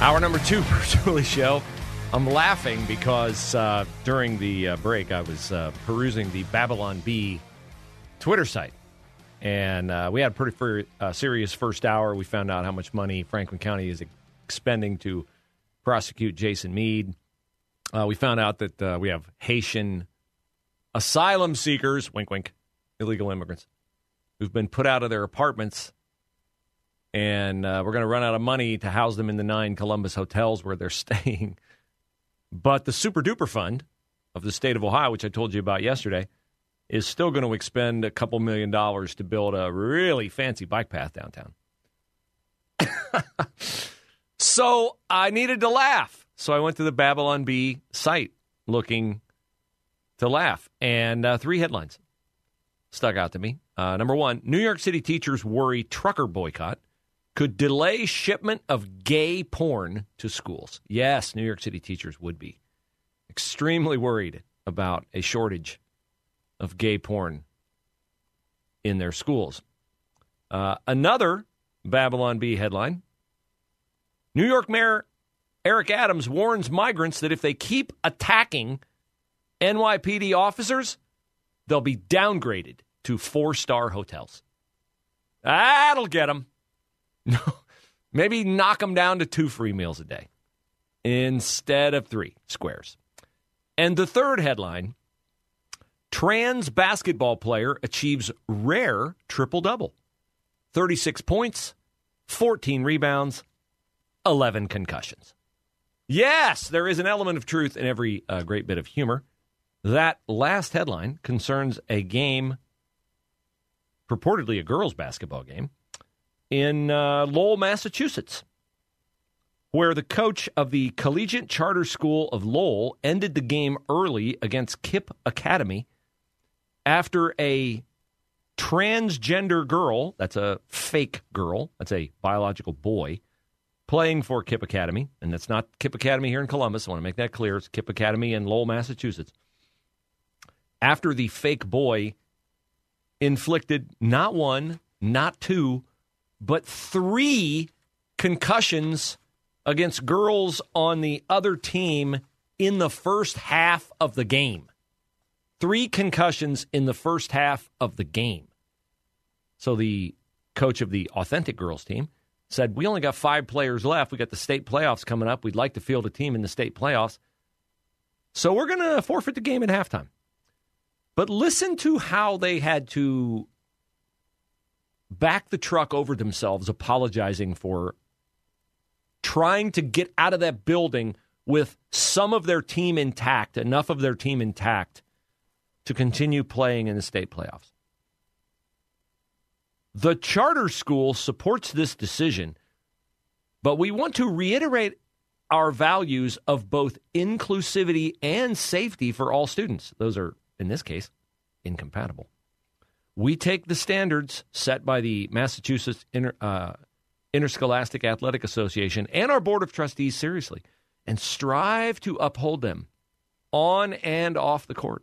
Hour number two, Bruce Hooley Show. I'm laughing because uh, during the uh, break, I was uh, perusing the Babylon Bee Twitter site. And uh, we had a pretty fir- uh, serious first hour. We found out how much money Franklin County is expending to prosecute Jason Meade. Uh, we found out that we have Haitian asylum seekers, wink, wink, illegal immigrants, who've been put out of their apartments and uh, we're going to run out of money to house them in the nine Columbus hotels where they're staying. But the Super Duper Fund of the state of Ohio, which I told you about yesterday, is still going to expend a couple million dollars to build a really fancy bike path downtown. so I needed to laugh. So I went to the Babylon Bee site looking to laugh. And uh, three headlines stuck out to me. Uh, number one New York City teachers worry trucker boycott could delay shipment of gay porn to schools. Yes, New York City teachers would be extremely worried about a shortage of gay porn in their schools. Uh, another Babylon Bee headline New York Mayor Eric Adams warns migrants that if they keep attacking NYPD officers, they'll be downgraded to four star hotels. That'll get them. No, maybe knock them down to two free meals a day instead of three squares. And the third headline trans basketball player achieves rare triple double 36 points, 14 rebounds, 11 concussions. Yes, there is an element of truth in every uh, great bit of humor. That last headline concerns a game, purportedly a girls' basketball game, in uh, Lowell, Massachusetts, where the coach of the Collegiate Charter School of Lowell ended the game early against KIPP Academy after a transgender girl, that's a fake girl, that's a biological boy, playing for KIPP Academy. And that's not KIPP Academy here in Columbus. I want to make that clear. It's KIPP Academy in Lowell, Massachusetts. After the fake boy inflicted not one, not two, but three concussions against girls on the other team in the first half of the game. Three concussions in the first half of the game. So the coach of the authentic girls team said, We only got five players left. We got the state playoffs coming up. We'd like to field a team in the state playoffs. So we're going to forfeit the game at halftime. But listen to how they had to back the truck over themselves, apologizing for trying to get out of that building with some of their team intact, enough of their team intact to continue playing in the state playoffs. The charter school supports this decision, but we want to reiterate our values of both inclusivity and safety for all students. Those are, in this case, incompatible. We take the standards set by the Massachusetts Inter, uh, Interscholastic Athletic Association and our Board of Trustees seriously and strive to uphold them on and off the court.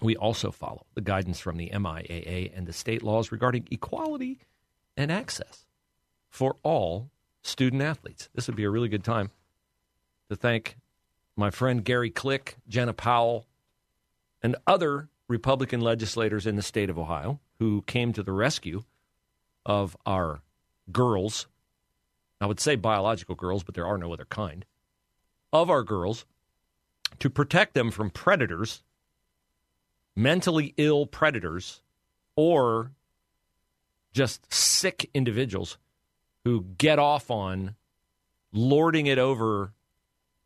We also follow the guidance from the MIAA and the state laws regarding equality and access for all student athletes. This would be a really good time to thank my friend Gary Click, Jena Powell, and other Republican legislators in the state of Ohio who came to the rescue of our girls. I would say biological girls, but there are no other kind. Of our girls to protect them from predators, mentally ill predators, or just sick individuals who get off on lording it over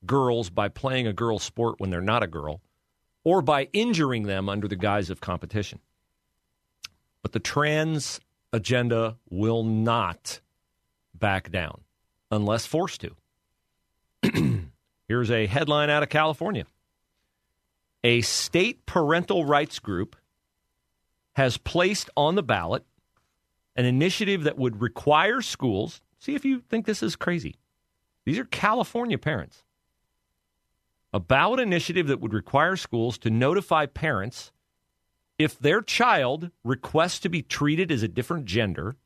girls by playing a girl sport when they're not a girl or by injuring them under the guise of competition. But the trans agenda will not back down unless forced to. Here's a headline out of California. A state parental rights group has placed on the ballot an initiative that would require schools, see if you think this is crazy. These are California parents. A ballot initiative that would require schools to notify parents if their child requests to be treated as a different gender,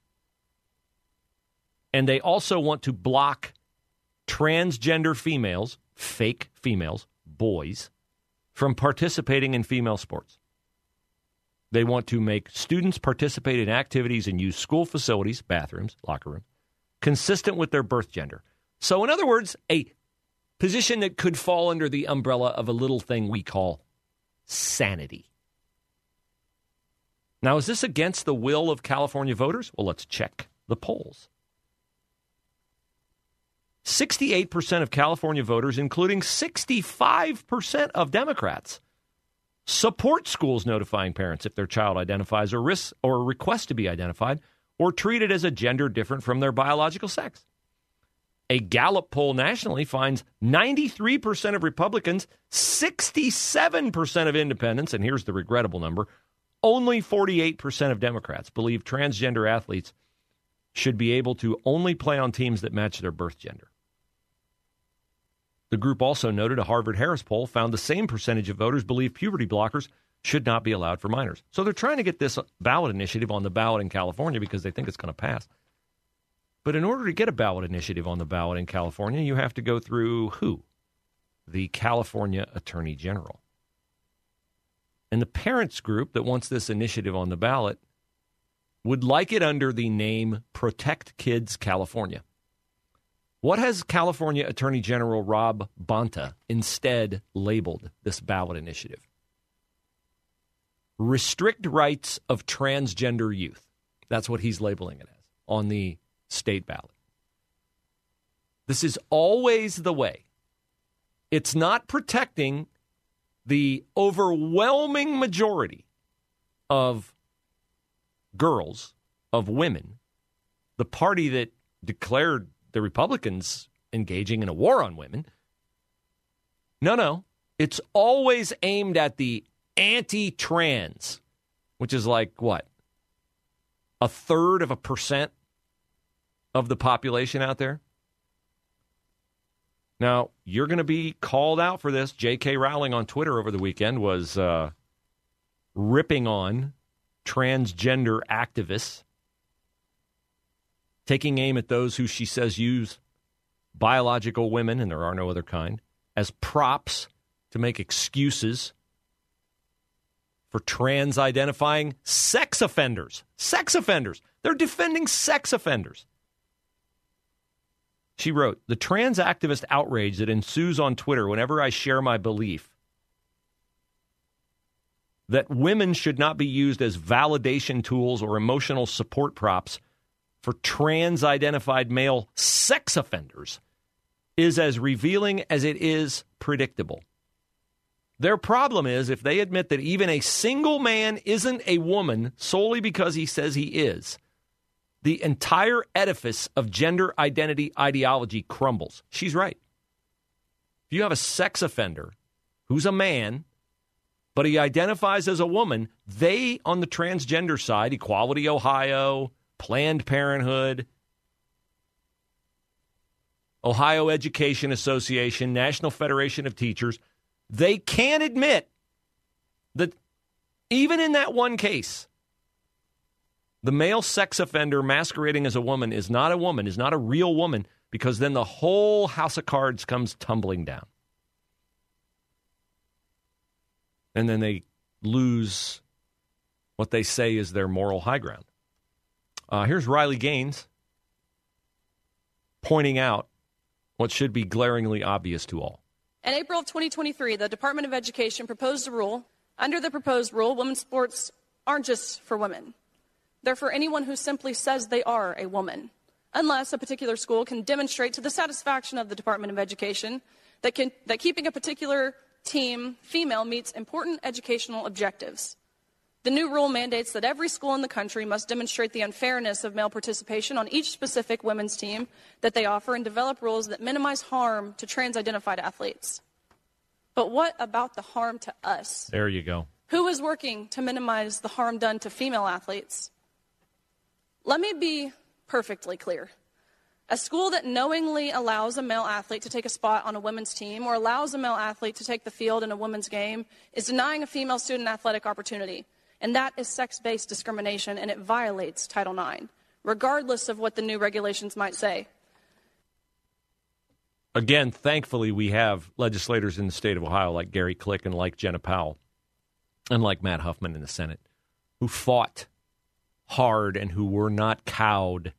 and they also want to block transgender females, fake females, boys, from participating in female sports. They want to make students participate in activities and use school facilities, bathrooms, locker rooms, consistent with their birth gender. So, in other words, a position that could fall under the umbrella of a little thing we call sanity. Now, is this against the will of California voters? Well, let's check the polls. 68% of California voters, including 65% of Democrats, support schools notifying parents if their child identifies or risks or requests to be identified or treated as a gender different from their biological sex. A Gallup poll nationally finds 93% of Republicans, 67% of independents, and here's the regrettable number only 48% of Democrats believe transgender athletes should be able to only play on teams that match their birth gender. The group also noted a Harvard Harris poll found the same percentage of voters believe puberty blockers should not be allowed for minors. So they're trying to get this ballot initiative on the ballot in California because they think it's going to pass. But in order to get a ballot initiative on the ballot in California, you have to go through who? The California Attorney General. And the parents group that wants this initiative on the ballot would like it under the name Protect Kids California. What has California Attorney General Rob Bonta instead labeled this ballot initiative? Restrict rights of transgender youth. That's what he's labeling it as on the state ballot. This is always the way. It's not protecting the overwhelming majority of girls, of women, the party that declared the Republicans engaging in a war on women. No, no. It's always aimed at the anti trans, which is like what? A third of a percent of the population out there? Now, you're going to be called out for this. J.K. Rowling on Twitter over the weekend was uh, ripping on transgender activists taking aim at those who she says use biological women, and there are no other kind, as props to make excuses for trans identifying sex offenders. Sex offenders. They're defending sex offenders. She wrote The trans activist outrage that ensues on Twitter whenever I share my belief that women should not be used as validation tools or emotional support props for trans identified male sex offenders is as revealing as it is predictable. Their problem is if they admit that even a single man isn't a woman solely because he says he is, the entire edifice of gender identity ideology crumbles. She's right. If you have a sex offender who's a man, but he identifies as a woman, they on the transgender side, Equality Ohio, Planned Parenthood, Ohio Education Association, National Federation of Teachers, they can't admit that even in that one case, the male sex offender masquerading as a woman is not a woman, is not a real woman, because then the whole house of cards comes tumbling down. And then they lose what they say is their moral high ground. Uh, here's Riley Gaines pointing out what should be glaringly obvious to all. In April of 2023, the Department of Education proposed a rule. Under the proposed rule, women's sports aren't just for women. They're for anyone who simply says they are a woman, unless a particular school can demonstrate to the satisfaction of the Department of Education that, can, that keeping a particular team female meets important educational objectives. The new rule mandates that every school in the country must demonstrate the unfairness of male participation on each specific women's team that they offer and develop rules that minimize harm to trans identified athletes. But what about the harm to us? There you go. Who is working to minimize the harm done to female athletes? Let me be perfectly clear. A school that knowingly allows a male athlete to take a spot on a women's team or allows a male athlete to take the field in a women's game is denying a female student athletic opportunity. And that is sex based discrimination and it violates Title IX, regardless of what the new regulations might say. Again, thankfully, we have legislators in the state of Ohio like Gary Click and like Jena Powell and like Matt Huffman in the Senate who fought hard and who were not cowed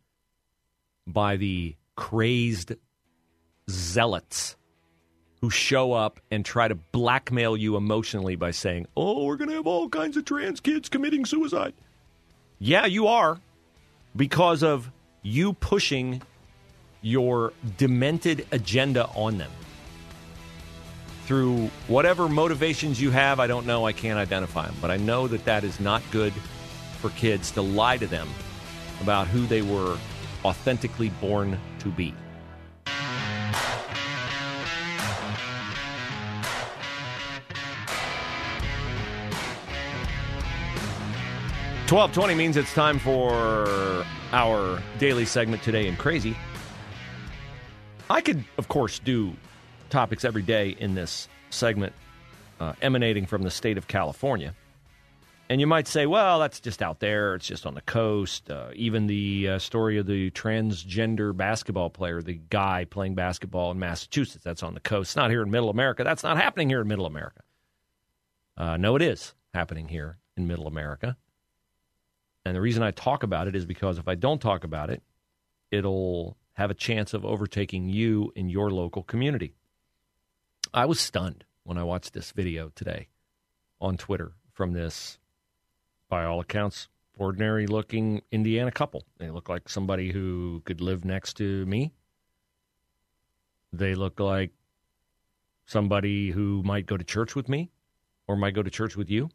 by the crazed zealots who show up and try to blackmail you emotionally by saying, Oh, we're going to have all kinds of trans kids committing suicide. Yeah, you are, because of you pushing your demented agenda on them. Through whatever motivations you have, I don't know, I can't identify them, but I know that that is not good for kids to lie to them about who they were authentically born to be. Twelve twenty means it's time for our daily segment today in crazy. I could, of course, do topics every day in this segment uh, emanating from the state of California. And you might say, well, that's just out there. It's just on the coast. Uh, even the uh, story of the transgender basketball player, the guy playing basketball in Massachusetts, that's on the coast. It's not here in Middle America. That's not happening here in Middle America. Uh, no, it is happening here in Middle America. And the reason I talk about it is because if I don't talk about it, it'll have a chance of overtaking you in your local community. I was stunned when I watched this video today on Twitter from this by all accounts, ordinary looking Indiana couple. They look like somebody who could live next to me. They look like somebody who might go to church with me or might go to church with you.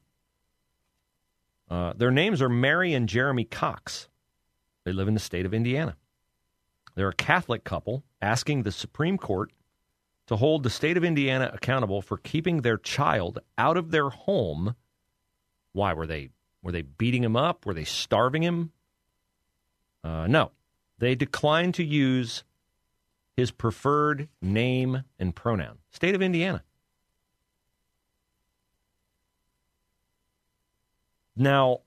Uh, their names are Mary and Jeremy Cox. They live in the state of Indiana. They're a Catholic couple asking the Supreme Court to hold the state of Indiana accountable for keeping their child out of their home. Why were they were they beating him up? Were they starving him? Uh, no. They declined to use his preferred name and pronoun. State of Indiana. Now,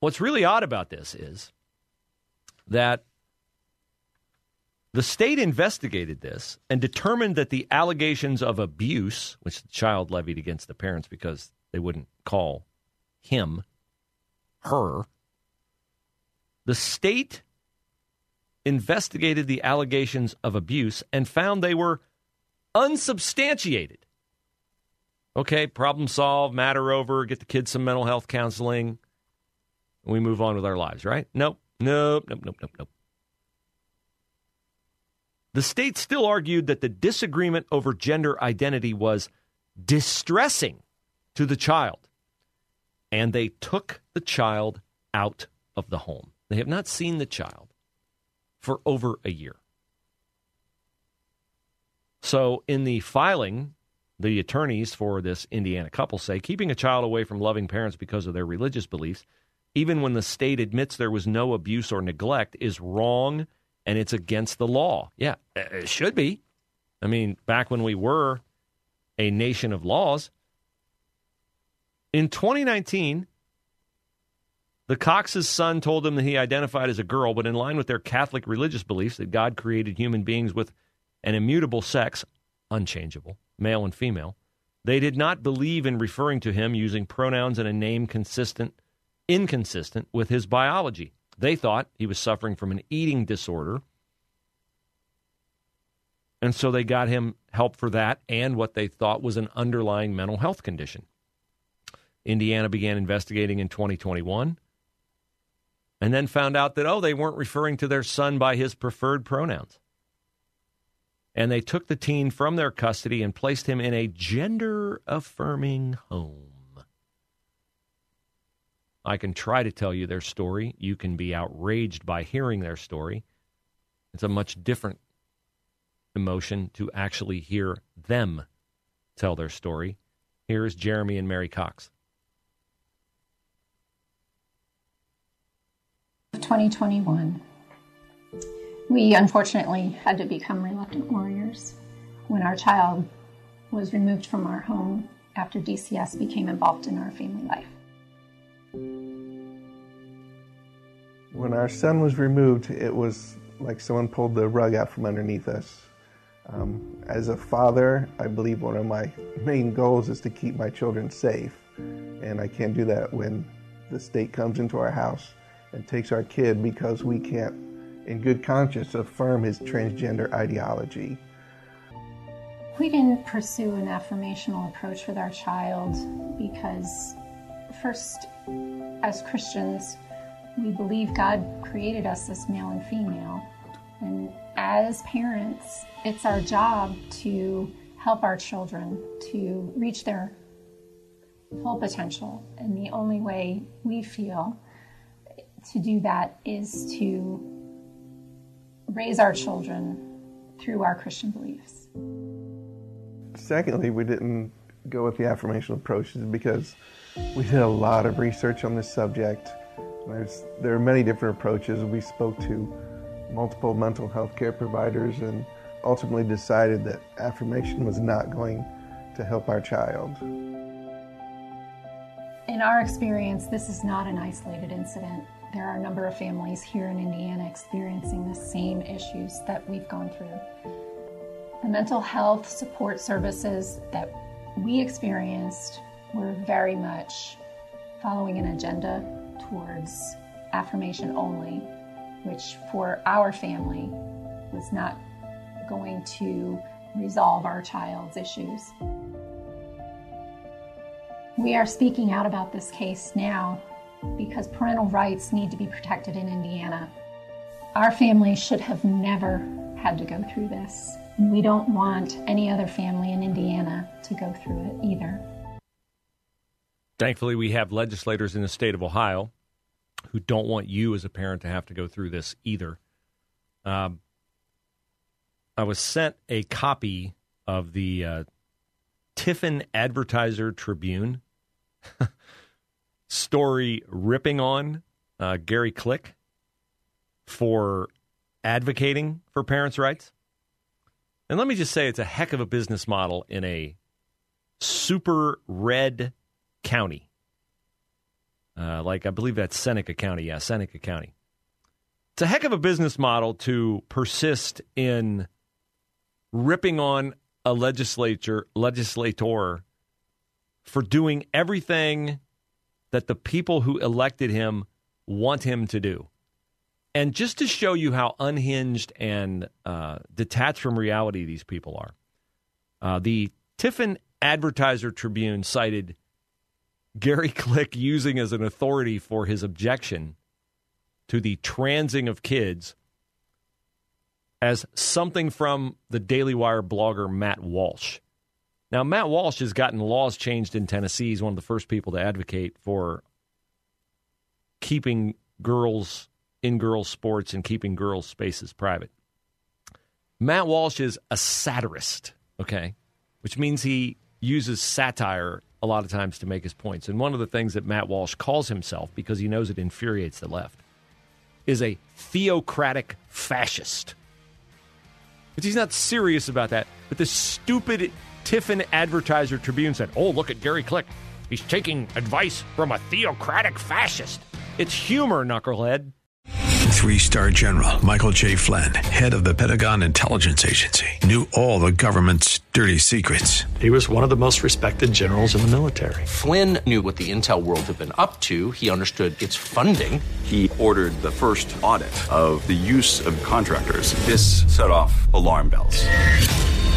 what's really odd about this is that the state investigated this and determined that the allegations of abuse, which the child levied against the parents because they wouldn't call him her. The state investigated the allegations of abuse and found they were unsubstantiated. Okay, problem solved, matter over, get the kids some mental health counseling. And we move on with our lives, right? Nope, nope, nope, nope, nope, nope. The state still argued that the disagreement over gender identity was distressing to the child and they took the child out of the home. They have not seen the child for over a year. So, in the filing, the attorneys for this Indiana couple say keeping a child away from loving parents because of their religious beliefs, even when the state admits there was no abuse or neglect, is wrong and it's against the law. Yeah, it should be. I mean, back when we were a nation of laws, in 2019, the Cox's son told them that he identified as a girl, but in line with their Catholic religious beliefs that God created human beings with an immutable sex, unchangeable, male and female, they did not believe in referring to him using pronouns and a name consistent inconsistent with his biology. They thought he was suffering from an eating disorder. And so they got him help for that and what they thought was an underlying mental health condition. Indiana began investigating in 2021 and then found out that, oh, they weren't referring to their son by his preferred pronouns. and they took the teen from their custody and placed him in a gender affirming home. I can try to tell you their story. You can be outraged by hearing their story. It's a much different emotion to actually hear them tell their story. Here's Jeremy and Mary Cox. 2021. We unfortunately had to become reluctant warriors when our child was removed from our home after DCS became involved in our family life. When our son was removed, it was like someone pulled the rug out from underneath us. Um, as a father, I believe one of my main goals is to keep my children safe. And I can't do that when the state comes into our house and takes our kid because we can't, in good conscience, affirm his transgender ideology. We didn't pursue an affirmational approach with our child because, first, as Christians, we believe God created us as male and female. And as parents, it's our job to help our children to reach their full potential. And the only way we feel to do that is to raise our children through our Christian beliefs. Secondly, we didn't go with the affirmational approaches because we did a lot of research on this subject. There's, there are many different approaches. We spoke to multiple mental health care providers and ultimately decided that affirmation was not going to help our child. In our experience, this is not an isolated incident. There are a number of families here in Indiana experiencing the same issues that we've gone through. The mental health support services that we experienced were very much following an agenda towards affirmation only, which for our family was not going to resolve our child's issues. We are speaking out about this case now because parental rights need to be protected in Indiana. Our family should have never had to go through this. And we don't want any other family in Indiana to go through it either. Thankfully, we have legislators in the state of Ohio who don't want you as a parent to have to go through this either. Um, I was sent a copy of the uh, Tiffin Advertiser Tribune story ripping on uh, Gary Click for advocating for parents' rights. And let me just say, it's a heck of a business model in a super red county. Uh, like, I believe that's Seneca County. Yeah, Seneca County. It's a heck of a business model to persist in ripping on a legislature legislator for doing everything that the people who elected him want him to do. And just to show you how unhinged and uh, detached from reality these people are, uh, the Tiffin Advertiser Tribune cited Gary Click using as an authority for his objection to the transing of kids as something from the Daily Wire blogger Matt Walsh. Now, Matt Walsh has gotten laws changed in Tennessee. He's one of the first people to advocate for keeping girls in girls' sports and keeping girls' spaces private. Matt Walsh is a satirist, okay, which means he uses satire a lot of times to make his points. And one of the things that Matt Walsh calls himself, because he knows it infuriates the left, is a theocratic fascist. But he's not serious about that. But the stupid Tiffin Advertiser Tribune said, Oh, look at Gary Click. He's taking advice from a theocratic fascist. It's humor, knucklehead. Three star general Michael J. Flynn, head of the Pentagon Intelligence Agency, knew all the government's dirty secrets. He was one of the most respected generals in the military. Flynn knew what the intel world had been up to, he understood its funding. He ordered the first audit of the use of contractors. This set off alarm bells.